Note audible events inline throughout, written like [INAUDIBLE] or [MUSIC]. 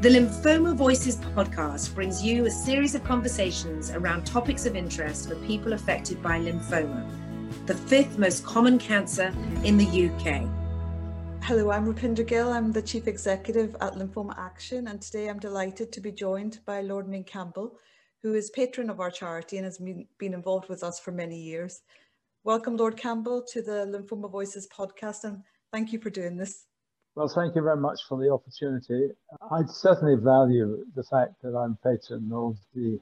The Lymphoma Voices podcast brings you a series of conversations around topics of interest for people affected by lymphoma, the fifth most common cancer in the UK. Hello, I'm Ropinder Gill. I'm the Chief Executive at Lymphoma Action, and today I'm delighted to be joined by Lord Ming Campbell, who is patron of our charity and has been involved with us for many years. Welcome, Lord Campbell, to the Lymphoma Voices podcast, and thank you for doing this. Well, thank you very much for the opportunity. I certainly value the fact that I'm patron of the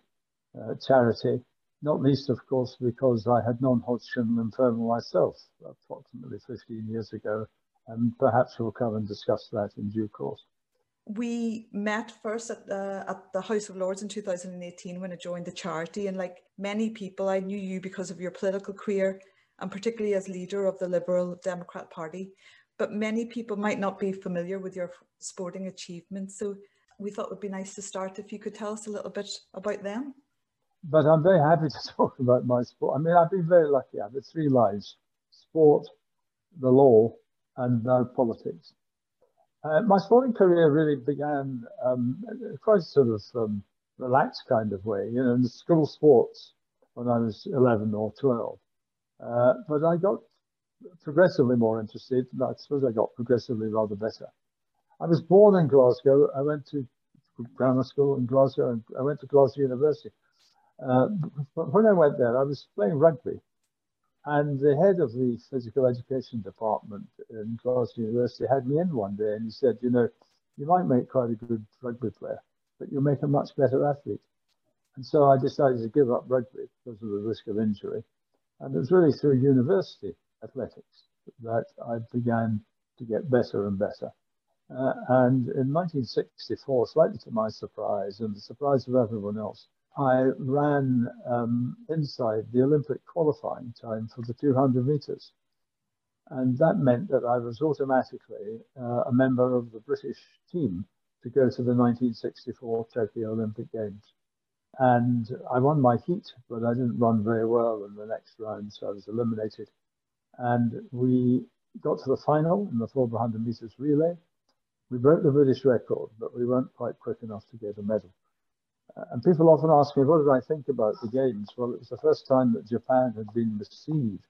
uh, charity, not least, of course, because I had non-Hodgkin lymphoma myself approximately 15 years ago, and perhaps we'll come and discuss that in due course. We met first at the, at the House of Lords in 2018 when I joined the charity, and like many people, I knew you because of your political career and particularly as leader of the Liberal Democrat Party but many people might not be familiar with your sporting achievements. So we thought it would be nice to start if you could tell us a little bit about them. But I'm very happy to [LAUGHS] talk about my sport. I mean, I've been very lucky. I've had three lives sport, the law, and now politics. Uh, my sporting career really began um, quite sort of um, relaxed kind of way, you know, in the school sports when I was 11 or 12. Uh, but I got progressively more interested. I suppose I got progressively rather better. I was born in Glasgow. I went to grammar school in Glasgow and I went to Glasgow University. Uh, when I went there, I was playing rugby. And the head of the physical education department in Glasgow University had me in one day and he said, You know, you might make quite a good rugby player, but you'll make a much better athlete. And so I decided to give up rugby because of the risk of injury. And it was really through university athletics that I began to get better and better. Uh, and in 1964, slightly to my surprise and the surprise of everyone else, I ran um, inside the Olympic qualifying time for the 200 meters. And that meant that I was automatically uh, a member of the British team to go to the 1964 Tokyo Olympic Games. And I won my heat, but I didn't run very well in the next round, so I was eliminated and we got to the final in the 400 meters relay. We broke the British record, but we weren't quite quick enough to get a medal. Uh, and people often ask me, what did I think about the Games? Well, it was the first time that Japan had been received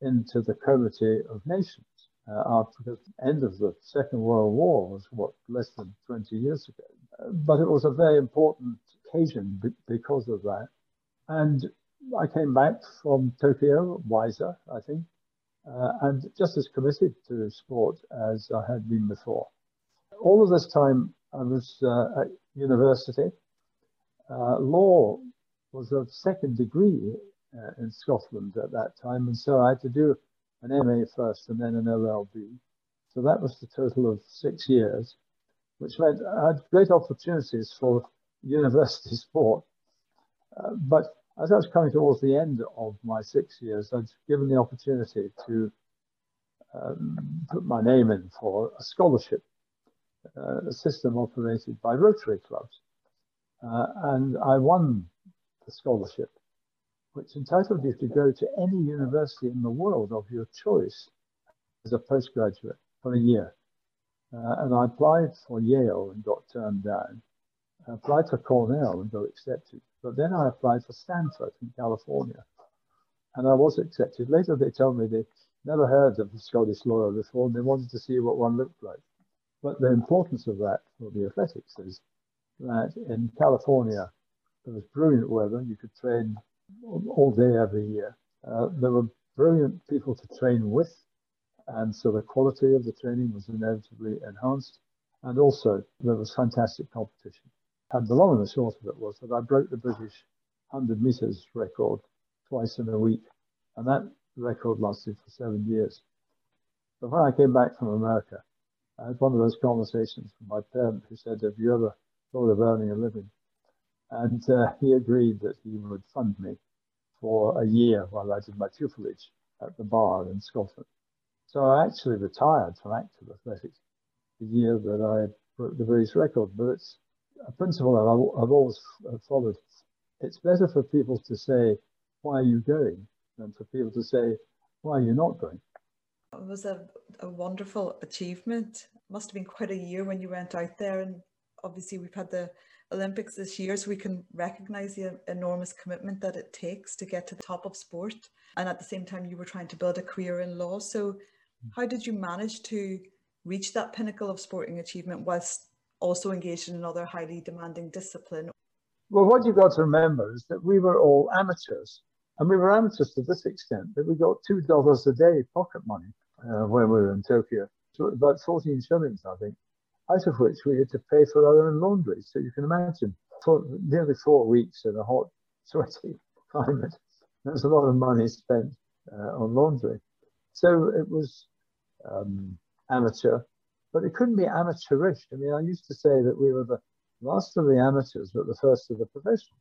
into the Comity of Nations uh, after the end of the Second World War was what less than 20 years ago. Uh, but it was a very important occasion because of that. And I came back from Tokyo wiser, I think, uh, and just as committed to sport as I had been before. All of this time, I was uh, at university. Uh, law was a second degree uh, in Scotland at that time, and so I had to do an MA first and then an LLB. So that was the total of six years, which meant I had great opportunities for [LAUGHS] university sport. Uh, but as I was coming towards the end of my six years, I'd given the opportunity to um, put my name in for a scholarship, uh, a system operated by Rotary clubs. Uh, and I won the scholarship, which entitled you to go to any university in the world of your choice as a postgraduate for a year. Uh, and I applied for Yale and got turned down. I applied for Cornell and got accepted. But then I applied for Stanford in California, and I was accepted. Later, they told me they never heard of the Scottish lawyer before, and they wanted to see what one looked like. But the importance of that for the athletics is that in California, there was brilliant weather. You could train all day every year. Uh, there were brilliant people to train with, and so the quality of the training was inevitably enhanced. And also, there was fantastic competition. And the long and the short of it was that I broke the British 100 meters record twice in a week. And that record lasted for seven years. But when I came back from America, I had one of those conversations with my parent who said, Have you ever thought of earning a living? And uh, he agreed that he would fund me for a year while I did my pupillage at the bar in Scotland. So I actually retired from active athletics the year that I broke the British record. But it's a principle that I've always uh, followed. It's better for people to say, why are you going? Than for people to say, why are you not going? It was a, a wonderful achievement. It must have been quite a year when you went out there and obviously we've had the Olympics this year, so we can recognize the enormous commitment that it takes to get to the top of sport. And at the same time, you were trying to build a career in law. So, hmm. how did you manage to reach that pinnacle of sporting achievement whilst also engaged in another highly demanding discipline? Well, what you've got to remember is that we were all amateurs. And we were amateurs to this extent that we got $2 a day pocket money uh, when we were in Tokyo. So about 14 shillings, I think out of which we had to pay for our own laundry. So you can imagine, for nearly four weeks in a hot, sweaty [LAUGHS] climate, there's a lot of money spent uh, on laundry. So it was um, amateur, but it couldn't be amateurish. I mean, I used to say that we were the last of the amateurs, but the first of the professional.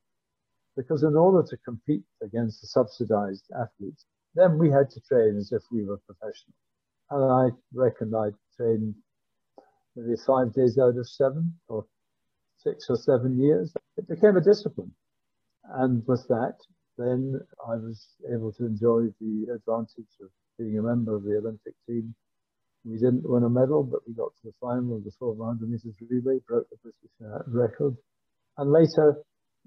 Because in order to compete against the subsidized athletes, then we had to train as if we were professional. And I reckon I trained maybe five days out of seven or six or seven years. It became a discipline. And with that, then I was able to enjoy the advantage of being a member of the Olympic team. We didn't win a medal, but we got to the final of the 400 meters relay, broke the British uh, record. And later,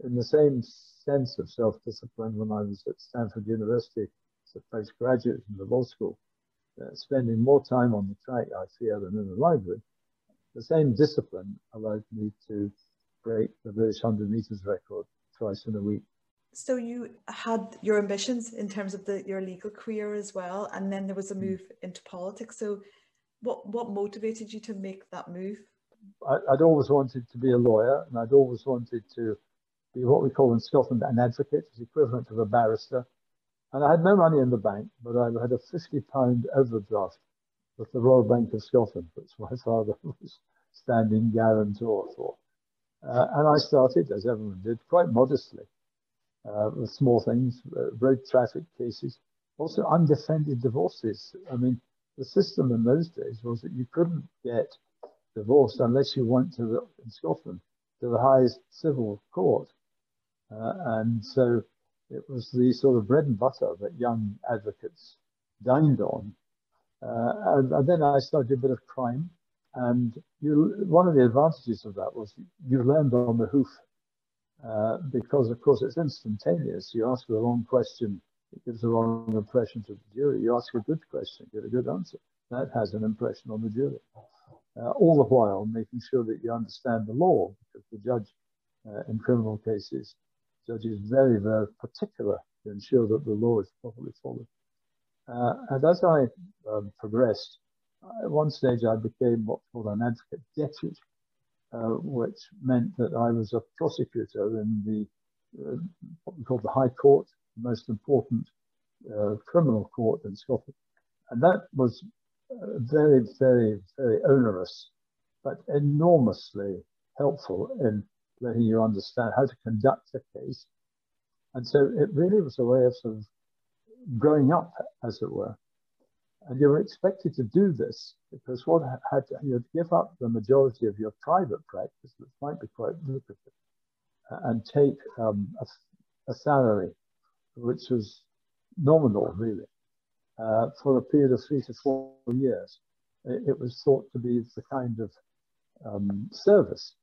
in the same sense of self-discipline, when I was at Stanford University as a postgraduate from the law school, uh, spending more time on the track, I feel, than in the library, the same discipline allowed me to break the British 100 meters record twice in a week. So you had your ambitions in terms of the, your legal career as well, and then there was a hmm. move into politics. So what, what motivated you to make that move? I, would always wanted to be a lawyer, and I'd always wanted to be what we call in Scotland an advocate, the equivalent of a barrister. And I had no money in the bank, but I had a 50 pound overdraft with the Royal Bank of Scotland, which my father was standing guarantor for. Uh, and I started, as everyone did, quite modestly, uh, with small things, uh, road traffic cases, also undefended divorces. I mean, the system in those days was that you couldn't get divorced unless you went to the, in Scotland to the highest civil court. Uh, and so it was the sort of bread and butter that young advocates dined on uh, and, and, then I started a bit of crime. And you, one of the advantages of that was you learned on the hoof uh, because, of course, it's instantaneous. You ask the wrong question, it gives the wrong impression to the jury. You ask a good question, get a good answer. That has an impression on the jury. Uh, all the while making sure that you understand the law, because the judge uh, in criminal cases, judge is very, very particular to ensure that the law is properly followed. Uh, and as I um, progressed, at one stage I became what's called an advocate deputy, uh, which meant that I was a prosecutor in the uh, what we call the High Court, the most important uh, criminal court in Scotland. And that was uh, very, very, very onerous, but enormously helpful in letting you understand how to conduct a case. And so it really was a way of sort of growing up, as it were. And you were expected to do this because what had to, you'd give up the majority of your private practice, which might be quite lucrative, and take um, a, a, salary which was nominal, really, uh, for a period of three to four years. It, it was thought to be the kind of um, service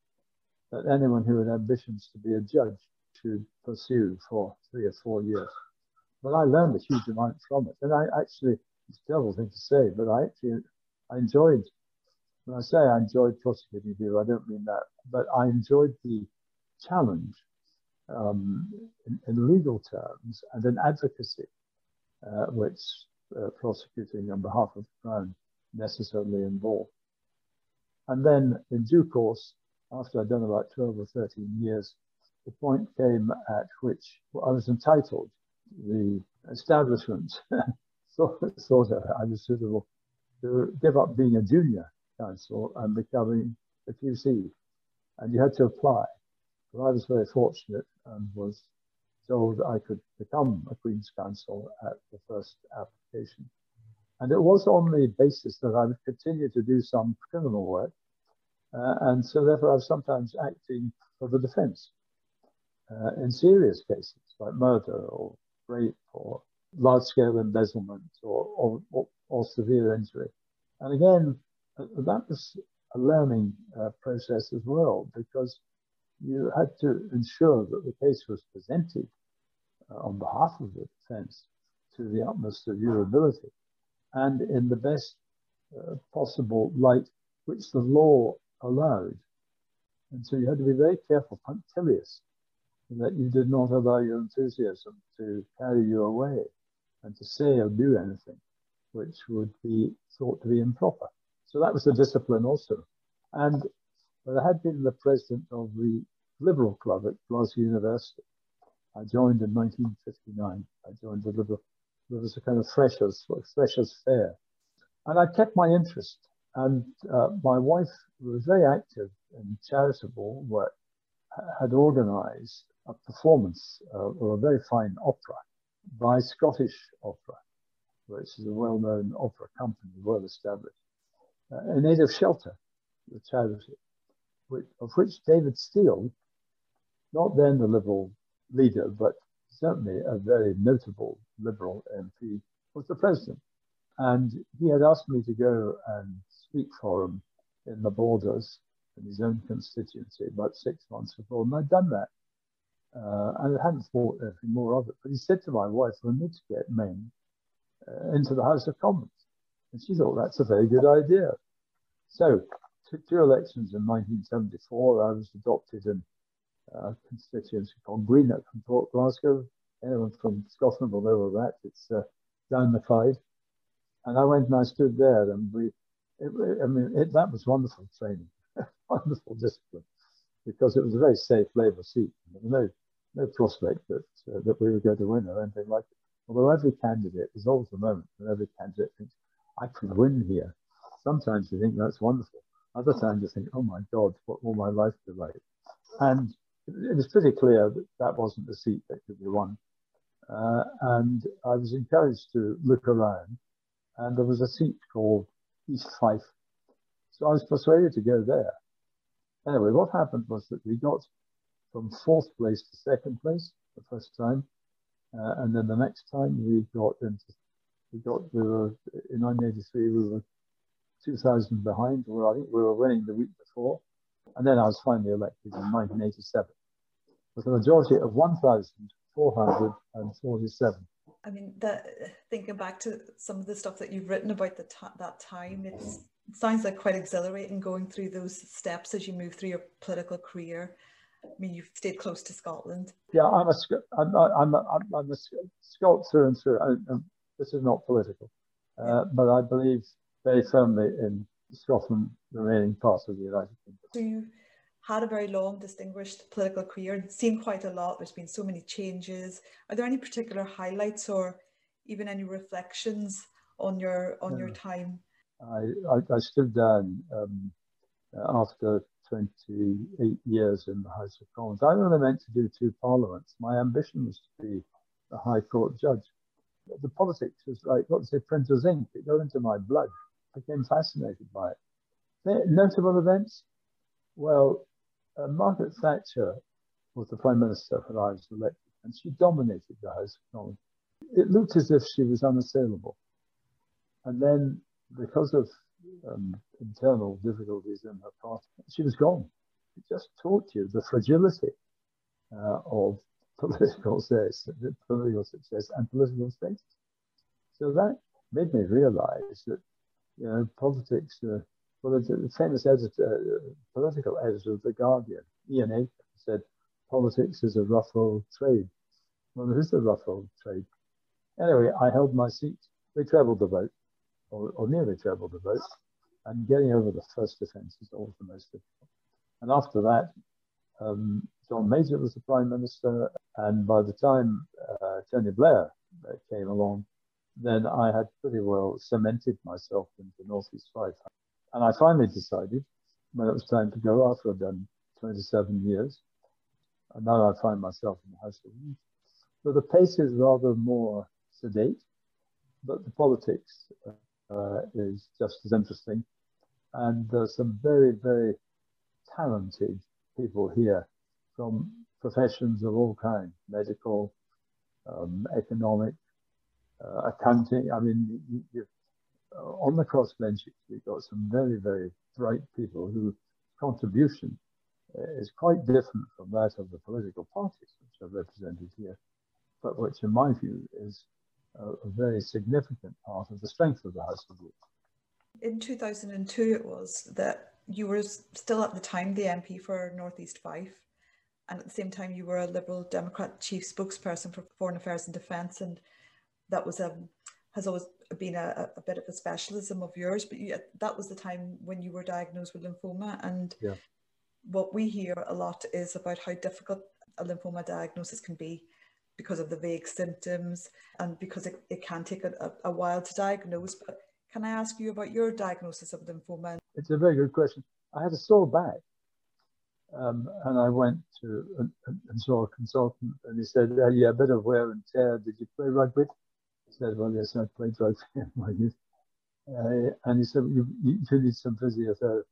that anyone who had ambitions to be a judge should pursue for three or four years. But I learned a huge amount from it. And I actually, it's a terrible thing to say, but I actually, I enjoyed, when I say I enjoyed prosecuting people, I don't mean that, but I enjoyed the challenge um, in, in, legal terms and in advocacy, uh, which uh, prosecuting on behalf of the Crown necessarily involved. And then in due course, after I'd done about 12 or 13 years, the point came at which I was entitled the establishment [LAUGHS] thought, thought I was suitable to give up being a junior counsel and becoming a QC. And you had to apply. But I was very fortunate and was told I could become a Queen's Counsel at the first application. And it was on the basis that I would continue to do some criminal work. Uh, and so therefore I was sometimes acting for the defense uh, in serious cases like murder or rape or large scale embezzlement or, or, or, or severe injury. And again, uh, that was a learning uh, process as well because you had to ensure that the case was presented uh, on behalf of the defense to the utmost of your ability and in the best uh, possible light which the law allowed. And so you had to be very careful, punctilious, in that you did not allow your enthusiasm to carry you away and to say or do anything which would be thought to be improper. So that was the discipline also. And I had been the president of the Liberal Club at Glasgow University. I joined in 1959. I joined the Liberal. There was a kind of freshers, freshers fair, and I kept my interest. And uh, my wife was very active in charitable work, had organised a performance uh, of a very fine opera by Scottish Opera, which is a well-known opera company, well established, uh, in aid of shelter, the charity, which, of which David Steel, not then the Liberal leader, but certainly a very notable Liberal MP, was the president. And he had asked me to go and speak for him in the borders in his own constituency about six months before, and I'd done that. Uh, and I hadn't thought anything more of it. But he said to my wife, we need to get men uh, into the House of Commons. And she thought that's a very good idea. So, two elections in 1974, I was adopted in a constituency called Greenock from Port Glasgow. Anyone from Scotland will know that. It's uh, down the Clyde. And I went and I stood there, and we, it, I mean, it, that was wonderful training, [LAUGHS] wonderful discipline, because it was a very safe Labour seat. No, no prospect that uh, that we were going to win or anything like it. Although every candidate, there's always a moment when every candidate thinks, I could win here. Sometimes you think that's wonderful. Other times you think, oh my God, what will my life be like? And it was pretty clear that that wasn't the seat that could be won. Uh, and I was encouraged to look around, and there was a seat called East Fife. So I was persuaded to go there. Anyway, what happened was that we got from fourth place to second place the first time. Uh, and then the next time we got into, we got, we were, in 1983, we were 2,000 behind, or I think we were winning the week before. And then I was finally elected in 1987 with a majority of 1,447. I mean, that, thinking back to some of the stuff that you've written about the that time, it sounds like quite exhilarating going through those steps as you move through your political career. I mean, you've stayed close to Scotland. Yeah, I'm a, I'm I'm a, I'm a Scot through and through. I, this is not political, uh, but I believe very firmly in Scotland the remaining part of the United Kingdom. So you had a very long, distinguished political career and seen quite a lot. There's been so many changes. Are there any particular highlights or even any reflections on your on yeah. your time? I, I, I stood down um, after 28 years in the House of Commons. I only meant to do two parliaments. My ambition was to be a High Court judge. The politics was like, what to say, printer's ink. It got into my blood. Became fascinated by it. Notable events? Well, uh, Margaret Thatcher was the Prime Minister when I was elected, and she dominated the House of Commons. It looked as if she was unassailable. And then, because of um, internal difficulties in her party, she was gone. It just taught you the fragility uh, of [LAUGHS] political success, political success and political status. So that made me realize that you know politics. Uh, well, the famous editor, uh, political editor of the Guardian, Ian Aitken, said politics is a rough old trade. Well, it is a rough old trade. Anyway, I held my seat. We trebled the vote, or, or nearly trebled the vote and getting over the first offence is always the most difficult. And after that, um, John Major was the Prime Minister, and by the time uh, Tony Blair uh, came along, then I had pretty well cemented myself into North East Fife. And I finally decided when it was time to go after I'd done 27 years, and now I find myself in the House of. So the pace is rather more sedate, but the politics uh, is just as interesting and there's some very, very talented people here from professions of all kinds, medical, um, economic, uh. I mean, you, on the crossbenches, we've got some very, very bright people whose contribution is quite different from that of the political parties which are represented here, but which, in my view, is a, a very significant part of the strength of the House of Lords. In 2002, it was that you were still at the time the MP for Northeast Fife, and at the same time you were a Liberal Democrat chief spokesperson for Foreign Affairs and Defence, and that was a um, has always been a, a bit of a specialism of yours. But you, that was the time when you were diagnosed with lymphoma, and yeah. what we hear a lot is about how difficult a lymphoma diagnosis can be because of the vague symptoms and because it, it can take a, a while to diagnose. But can I ask you about your diagnosis of lymphoma? It's a very good question. I had a sore back. Um, and I went to and, and, saw a consultant, and he said, uh, "Yeah, a bit of wear and tear. Did you play rugby?" I said, "Well, yes, I played rugby. [LAUGHS] Uh, and he said, you, "You need some physiotherapy."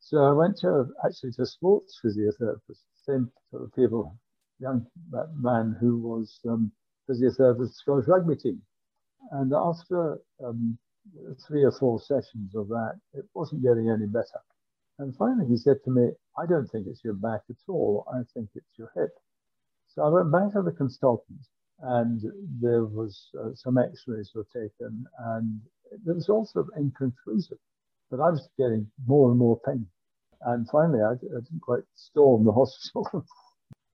So I went to actually to a sports physiotherapist, same sort of people, young man who was um, physiotherapist Scottish rugby team. And after um, three or four sessions of that, it wasn't getting any better. And finally, he said to me, I don't think it's your back at all. I think it's your hip. So I went back to the consultant, and there was uh, some X-rays were taken, and it was also inconclusive. But I was getting more and more pain. And finally, I, I didn't quite storm the [LAUGHS] hospital.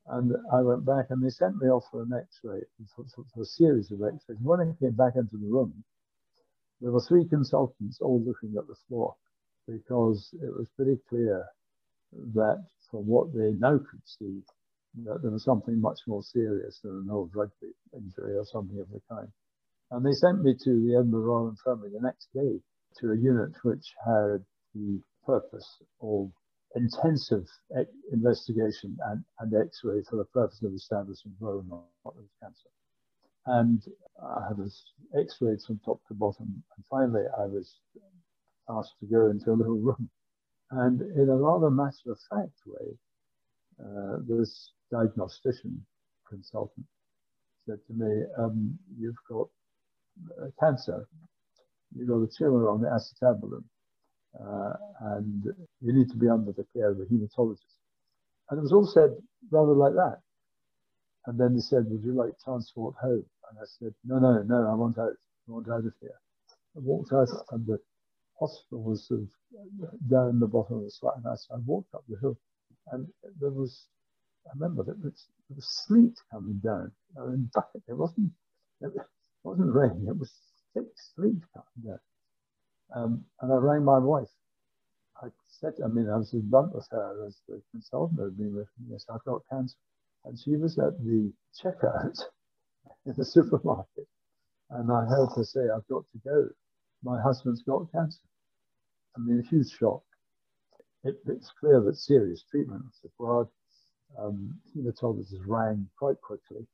and I went back, and they sent me off for an X-ray, for, for, for a series of X-rays. When I came back into the room, there were three consultants all looking at the floor because it was pretty clear that from what they now could see, that there was something much more serious than an old rugby injury or something of the kind. And they sent me to the Edinburgh Royal Infirmary the next day to a unit which had the purpose of intensive investigation and, and x-ray for the purpose of establishing whether or not it was cancer. And I had this x-rayed from top to bottom. And finally, I was asked to go into a little room. And in a rather matter of fact way, uh, this diagnostician consultant said to me, um, You've got uh, cancer, you've got a tumor on the acetabulum, uh, and you need to be under the care of a hematologist. And it was all said rather like that. And then they said, Would you like transport home? And I said, No, no, no, I want out. I want out of here. I walked out, and the hospital was sort of down the bottom of the slide. And I, I walked up the hill, and there was, I remember that there was sleet coming down. In fact, it wasn't, it wasn't raining, it was thick sleet coming down. Um, and I rang my wife. I said, I mean, I was as blunt with her as the consultant had been with me. Yes, I've got cancer. And she was at the checkout [LAUGHS] in the supermarket. And I heard her say, I've got to go. My husband's got cancer. I mean, a huge shock. It, it's clear that serious treatment was required. Um, hematologists rang quite quickly.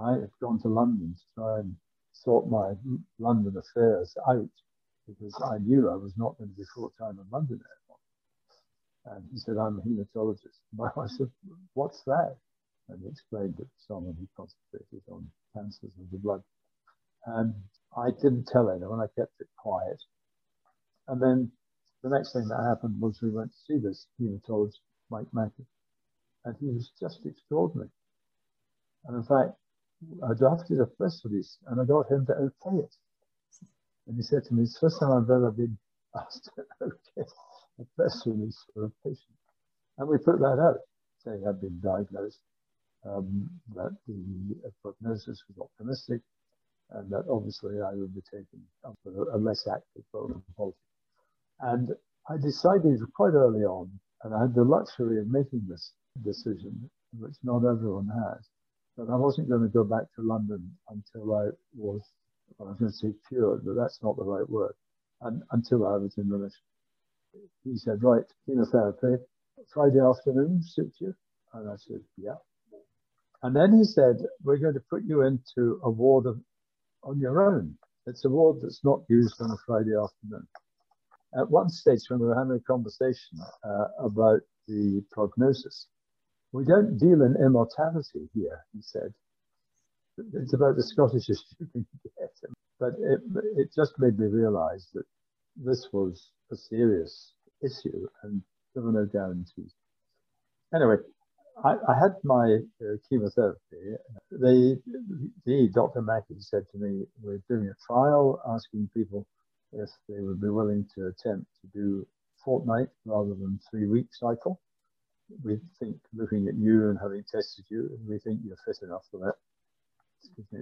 I had gone to London to try and sort my London affairs out because I knew I was not going to be full time in London anymore. And he said, I'm a hematologist. [LAUGHS] I said, What's that? and he explained that someone who concentrated on cancers of the blood. And I didn't tell anyone, I kept it quiet. And then the next thing that happened was we went to see this hematologist, Mike Mackey, and he was just extraordinary. And in fact, I drafted a press release and I got him to okay it. And he said to me, it's the first time I've ever been [LAUGHS] asked to okay a press release for a patient. And we put that out, saying I'd been diagnosed um, that the prognosis was optimistic and that obviously I would be taking up a, a less active role in politics. And I decided quite early on, and I had the luxury of making this decision, which not everyone has, that I wasn't going to go back to London until I was, well, I was going to say cured, but that's not the right word, and, until I was in remission. He said, right, chemotherapy, Friday afternoon, suit you? And I said, yeah. And then he said, We're going to put you into a ward of, on your own. It's a ward that's not used on a Friday afternoon. At one stage, when we were having a conversation uh, about the prognosis, we don't deal in immortality here, he said. it's about the Scottish you. [LAUGHS] But it, it just made me realize that this was a serious issue and there were no guarantees. Anyway, I, I had my uh, chemotherapy. They, the Dr. Mackey said to me, we're doing a trial asking people if they would be willing to attempt to do fortnight rather than three week cycle. We think, looking at you and having tested you, we think you're fit enough for that.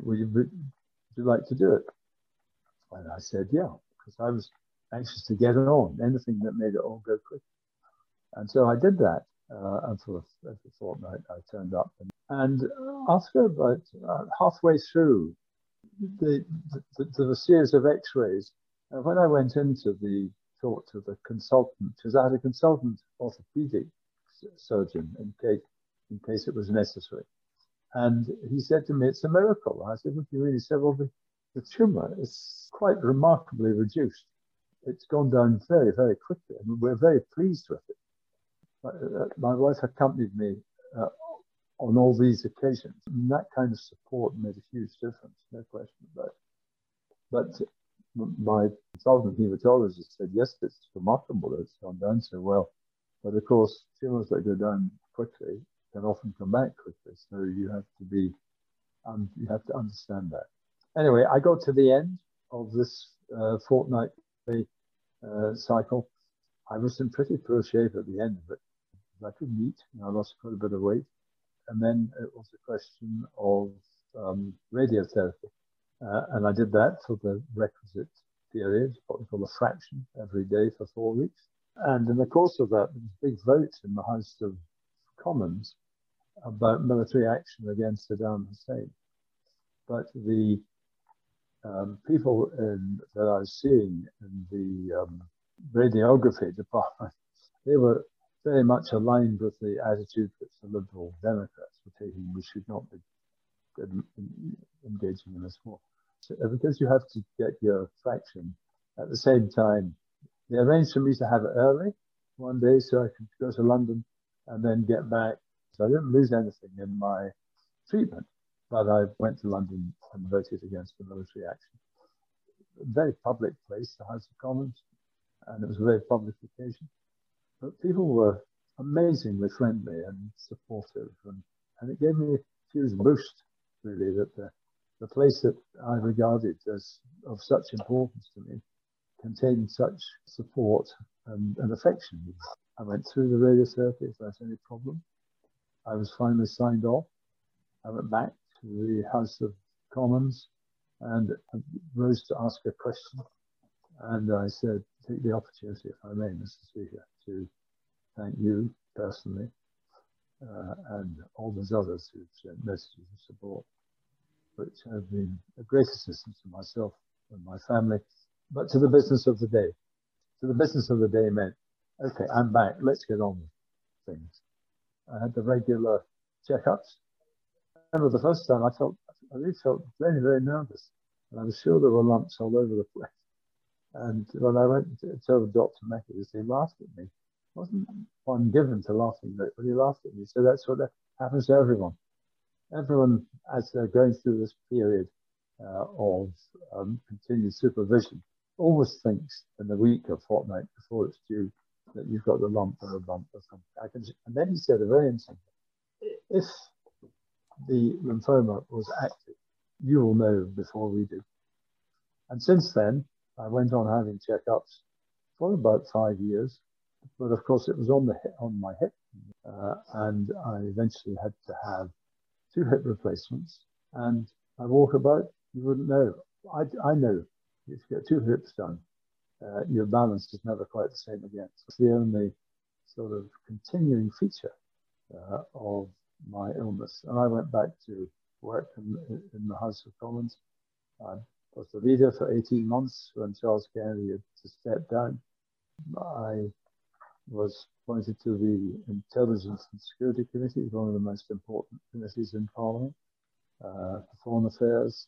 Would you, would you like to do it? And I said, yeah, because I was anxious to get it on, anything that made it all go quick. And so I did that. Uh, and for a, fortnight, I turned up. And, and after about uh, halfway through, the, the, the, the series of x-rays, uh, when I went into the talk of the consultant, because I had a consultant orthopedic surgeon in case, in case it was necessary. And he said to me, it's a miracle. I said, what do you really say? Well, the, the tumor is quite remarkably reduced. It's gone down very, very quickly, and we're very pleased with it. Uh, my wife accompanied me uh, on all these occasions. And that kind of support made a huge difference, no question about it. But my consultant hematologist said, yes, it's remarkable that it's gone down so well. But of course, tumors that go down quickly can often come back quickly. So you have to be, um, you have to understand that. Anyway, I got to the end of this uh, fortnightly uh, cycle. I was in pretty poor shape at the end of it. I couldn't eat. I lost quite a bit of weight. And then it was a question of um, radiotherapy. Uh, and I did that for the requisite period, what we call a fraction, every day for four weeks. And in the course of that, there was a big vote in the House of Commons about military action against Saddam Hussein. But the um, people in, that I was seeing in the um, radiography [LAUGHS] department, they were very much aligned with the attitude that the Liberal Democrats were taking. We should not be engaging in this war. Uh, because you have to get your fraction at the same time, they arranged for me to have it early one day so I could go to London and then get back. So I didn't lose anything in my treatment, but I went to London and voted against the military action. Very public place, the House of Commons, and it was a very public occasion. But people were amazingly friendly and supportive, and, and it gave me a huge boost, really, that the, the place that I regarded as of such importance to me contained such support and, and affection. I went through the radio radiotherapy without any problem. I was finally signed off. I went back to the House of Commons and rose to ask a question. And I said, take the opportunity, if I may, Mr. Speaker, to thank you personally uh, and all those others who've sent messages of support, which have been a great assistance to myself and my family, but to the business of the day. So the business of the day meant, okay, I'm back, let's get on with things. I had the regular checkups. I remember the first time I felt, I really felt very, very nervous. And I was sure there were lumps all over the place. And when I went to tell the Dr. Mackey, he laughed at me. wasn't one given to laughing, but when he laughed at me, so that's what happens to everyone. Everyone, as they're going through this period uh, of um, continued supervision, always thinks in the week or fortnight before it's due that you've got the lump or a bump or something. And then he said a very interesting if the lymphoma was active, you will know before we do. And since then, I went on having checkups for about five years, but of course it was on the on my hip, uh, and I eventually had to have two hip replacements. And I walk about, you wouldn't know. I, I know if you get two hips done, uh, your balance is never quite the same again. So it's the only sort of continuing feature uh, of my illness. And I went back to work in, in the House of Commons. I was the leader for 18 months when Charles Kennedy had to step down. I was appointed to the Intelligence and Security Committee, one of the most important committees in Parliament, uh, Foreign Affairs.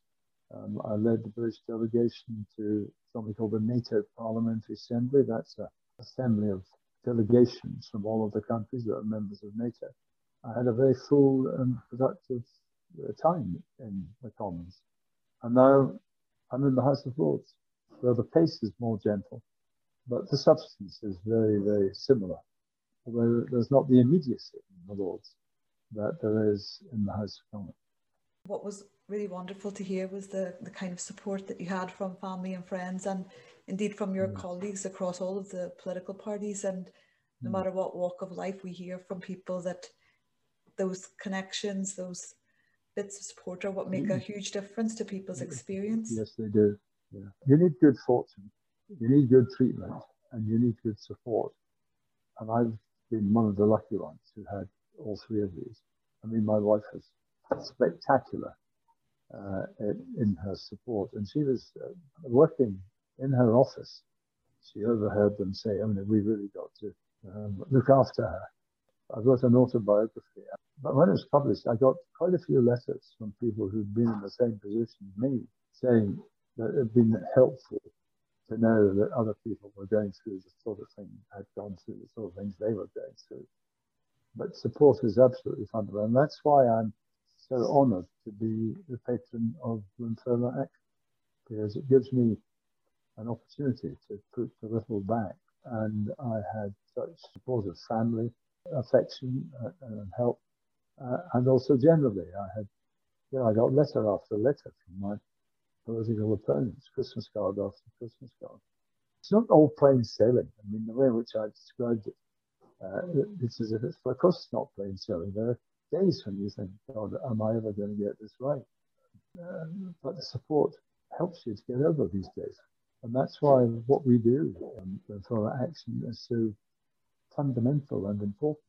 Um, I led the British delegation to something called the NATO Parliamentary Assembly. That's an assembly of delegations from all of the countries that are members of NATO. I had a very full and productive time in the Commons. And now I'm in the House of Lords, where the pace is more gentle, but the substance is very, very similar. Although there's not the immediacy in the Lords that there is in the House of Commons. What was really wonderful to hear was the, the kind of support that you had from family and friends and indeed from your mm. colleagues across all of the political parties and no mm. matter what walk of life we hear from people that those connections those bits of support are what make mm. a huge difference to people's experience yes they do yeah. you need good fortune you need good treatment and you need good support and i've been one of the lucky ones who had all three of these i mean my wife is spectacular uh, in her support. And she was uh, working in her office. She overheard them say, I mean, we really got to um, look after her. I wrote an autobiography. But when it was published, I got quite a few letters from people who'd been in the same position as me saying that it had been helpful to know that other people were going through the sort of thing had gone through the sort of things they were going through. But support is absolutely fundamental. And that's why I'm so honoured to be the patron of Lymphoma Action because it gives me an opportunity to put a little back. And I had such supportive family, affection, uh, and help. Uh, and also generally, I had, you know, I got letter after letter from my political opponents, Christmas card after Christmas card. It's not all plain sailing. I mean, the way in which I described it, uh, it's as if it's, of course, it's not plain sailing. There are days when you think, God, am I ever going to get this right? Um, but the support helps you to get over these days. And that's why what we do um, for action is so fundamental and important.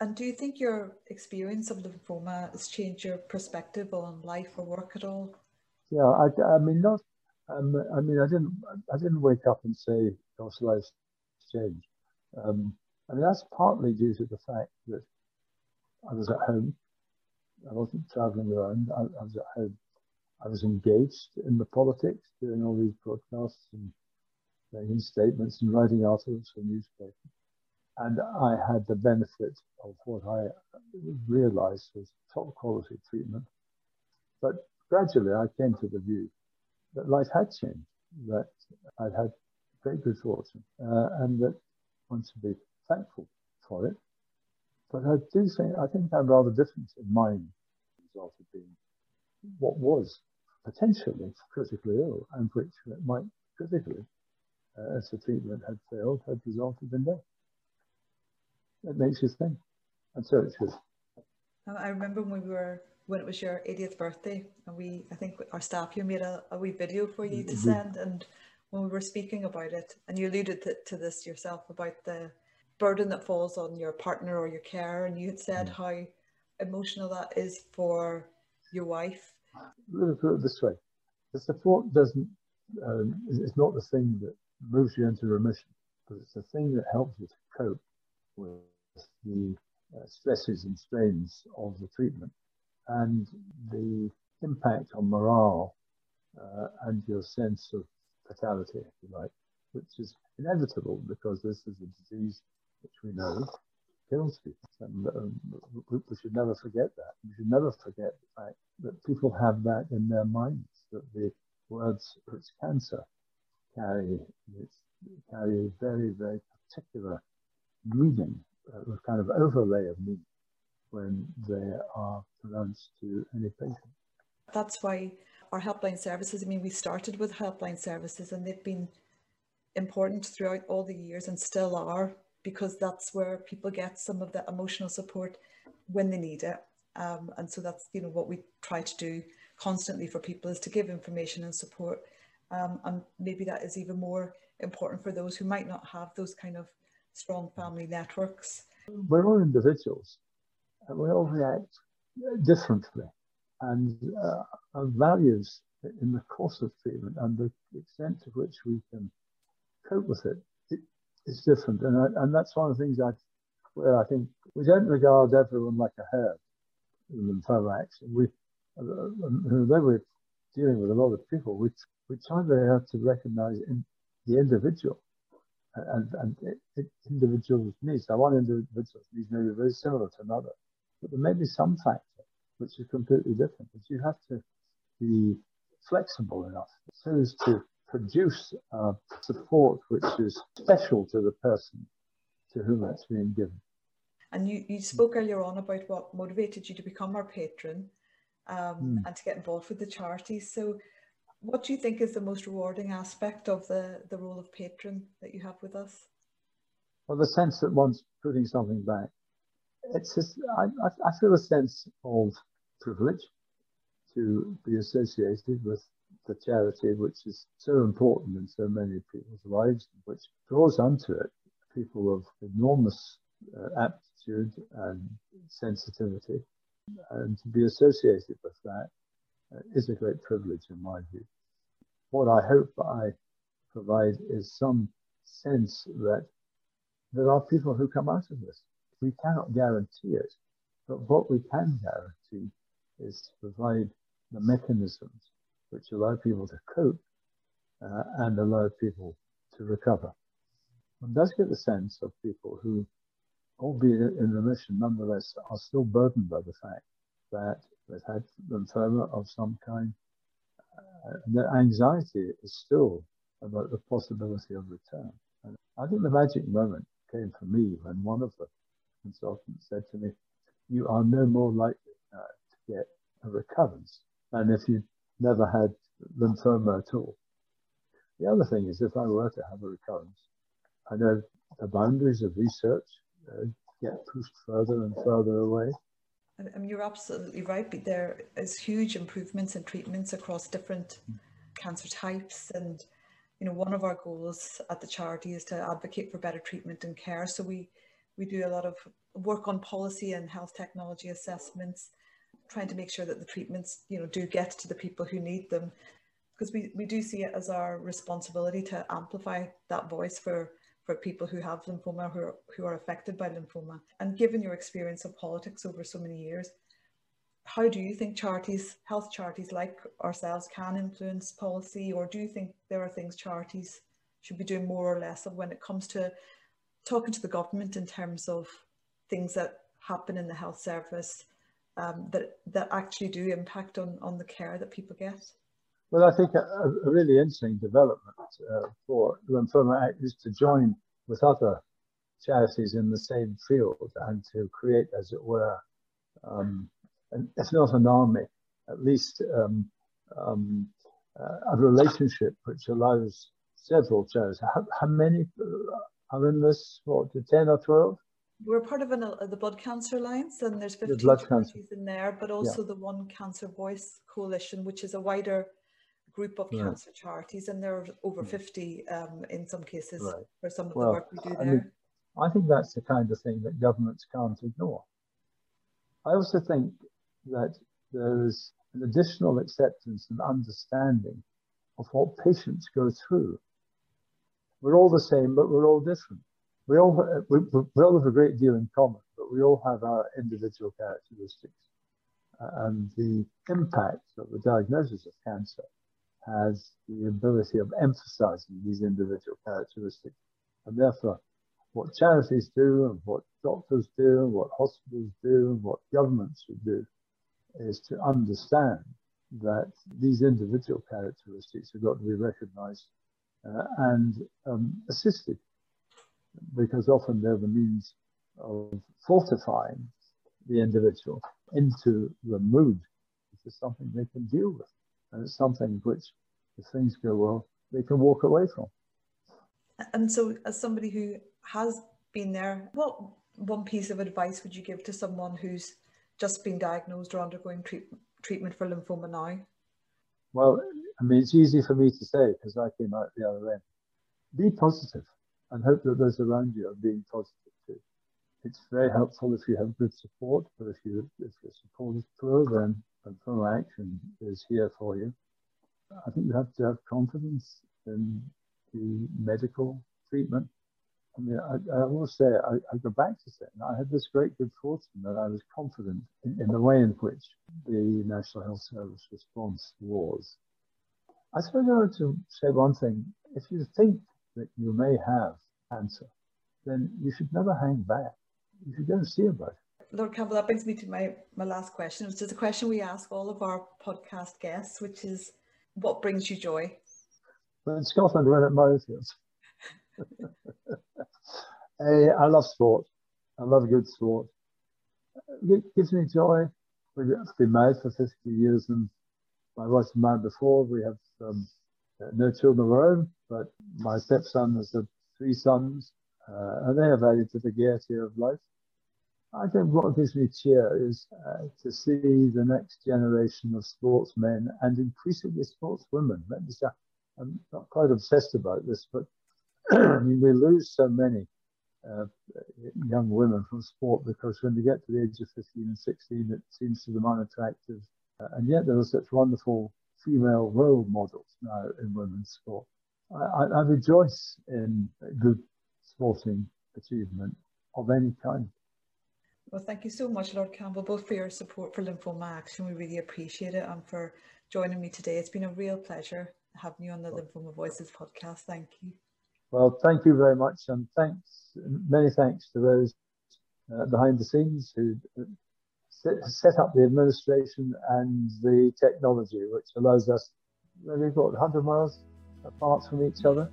And do you think your experience of lymphoma has changed your perspective on life or work at all? Yeah, I, I mean, not. Um, I mean, I didn't. I didn't wake up and say, "Gosh, life's changed." Um, I mean, that's partly due to the fact that I was at home. I wasn't traveling around. I, I was at home. I was engaged in the politics, doing all these broadcasts and making statements and writing articles for newspapers. And I had the benefit of what I realized was top quality treatment. But gradually I came to the view that life had changed, that I'd had great good fortune, uh, and that one should be thankful for it. But I do think I think I'm rather different in mind result of being what was potentially critically ill and which might critically, uh, as the treatment had failed, had resulted in death. It makes you think, and so it should. I remember when we were when it was your 80th birthday, and we I think our staff here made a, a wee video for you to send, and when we were speaking about it, and you alluded to, to this yourself about the burden that falls on your partner or your care, and you had said mm. how emotional that is for your wife. Let me put it this way: the support doesn't um, is not the thing that moves you into remission, but it's the thing that helps you to cope with the uh, stresses and strains of the treatment and the impact on morale uh, and your sense of fatality, if you like, which is inevitable because this is a disease which we know kills people. And um, we, should never forget that. We should never forget the fact that people have that in their minds, that the words "it's cancer" carry, carry a very, very particular meaning, a kind of overlay of meaning when they are pronounced to any patient. That's why our helpline services, I mean, we started with helpline services and they've been important throughout all the years and still are because that's where people get some of the emotional support when they need it. Um, and so that's you know what we try to do constantly for people is to give information and support. Um, and maybe that is even more important for those who might not have those kind of strong family networks. We're all individuals we all react differently. And uh, our values in the course of treatment and the extent to which we can cope with it it's different, and I, and that's one of the things I where I think we don't regard everyone like a herd in lymphoma action. We although we're dealing with a lot of people, we we try very hard to recognise in the individual and, and it, it, individual's needs. Now, one individual's needs may be very similar to another, but there may be some factor which is completely different. But you have to be flexible enough so as to produce uh, support which is special to the person to whom it's being given. And you, you spoke earlier on about what motivated you to become our patron um, mm. and to get involved with the charity. So, what do you think is the most rewarding aspect of the, the role of patron that you have with us? Well, the sense that one's putting something back. It's just, I, I feel a sense of privilege to be associated with the charity, which is so important in so many people's lives, which draws onto it people of enormous uh, aptitude and sensitivity. And to be associated with that uh, is a great privilege in my view. What I hope I provide is some sense that there are people who come out of this. We cannot guarantee it, but what we can guarantee is to provide the mechanisms which allow people to cope uh, and allow people to recover. One does get the sense of people who, albeit in remission, nonetheless are still burdened by the fact that they've had lymphoma of some kind. Uh, their anxiety is still about the possibility of return. And I think the magic moment came for me when one of the consultants said to me, You are no more likely uh, to get a recurrence than if you never had lymphoma at all. The other thing is, if I were to have a recurrence, I know the boundaries of research uh, get pushed further and further away. I mean, you're absolutely right. But there is huge improvements in treatments across different mm. cancer types, and you know, one of our goals at the charity is to advocate for better treatment and care. So we we do a lot of work on policy and health technology assessments trying to make sure that the treatments, you know, do get to the people who need them. Because we, we do see it as our responsibility to amplify that voice for, for people who have lymphoma, who are, who are affected by lymphoma. And given your experience of politics over so many years, how do you think charities, health charities like ourselves can influence policy? Or do you think there are things charities should be doing more or less of when it comes to talking to the government in terms of things that happen in the health service um, that that actually do impact on on the care that people get? Well, I think a, a really interesting development uh, for Lymphoma Action is to join with other charities in the same field and to create, as it were, um, an, it's not an army, at least um, um, uh, a relationship which allows several charities. How, how many are in this? What, 10 or 12? we're part of an, uh, the Blood Cancer Alliance, and there's 15 the charities in there, but also yeah. the One Cancer Voice Coalition, which is a wider group of cancer charities, and there are over 50 um, in some cases right. for some of well, the work we do there. I, mean, I think that's the kind of thing that governments can't ignore. I also think that there is an additional acceptance and understanding of what patients go through. We're all the same, but we're all different we all we, we all have a great deal in common, but we all have our individual characteristics. Uh, and the impact of the diagnosis of cancer has the ability of emphasizing these individual characteristics. And therefore, what charities do and what doctors do and what hospitals do and what governments should do is to understand that these individual characteristics have got to be recognized and um, assisted because often they're the means of fortifying the individual into the mood. This is something they can deal with. And it's something which, if things go well, they can walk away from. And so, as somebody who has been there, what one piece of advice would you give to someone who's just been diagnosed or undergoing treat- treatment for lymphoma now? Well, I mean, it's easy for me to say because I came out the other end. Be positive and hope that those around you are being positive too. It's very helpful if you have good support, but if you if your support is poor, then Lymphoma Action is here for you. I think you have to have confidence in the medical treatment. I mean, I, I will say, I, I, go back to saying I had this great good fortune that I was confident in, in the way in which the National Health Service response was. I suppose I want to say one thing. If you think that you may have cancer, then you should never hang back. You should go and see about it. Lord Campbell, that brings me to my, my last question, which is a question we ask all of our podcast guests, which is what brings you joy? Well, in Scotland, we're at Murrayfield. [LAUGHS] Eh, I love sport. I love good sport. It gives me joy. We've been married for 50 years and my wife's married before. We have um, no children of our own, but my stepson has three sons uh, and they have added to the gaiety of life. I think what gives me cheer is uh, to see the next generation of sportsmen and increasingly sportswomen. I'm not quite obsessed about this, but [CLEARS THROAT] I mean, we lose so many uh, young women from sport because when they get to the age of 15 and 16, it seems to them unattractive. Uh, and yet there are such wonderful female role models now in women's sport. I, I, rejoice in good sporting achievement of any kind. Well, thank you so much, Lord Campbell, both for your support for Lymphoma Action. We really appreciate it and for joining me today. It's been a real pleasure having you on the Lymphoma Voices podcast. Thank you. Well, thank you very much, and thanks, many thanks to those uh, behind the scenes who set up the administration and the technology, which allows us, we've got 100 miles apart from each other,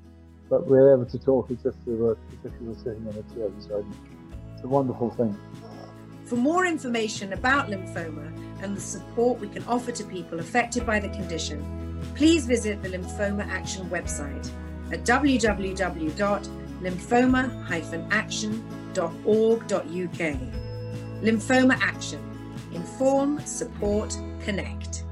but we're able to talk as if we were, as if we were sitting on a chair beside It's a wonderful thing. For more information about lymphoma and the support we can offer to people affected by the condition, please visit the Lymphoma Action website at www.lymphoma-action.org.uk. Lymphoma Action Inform, Support, Connect.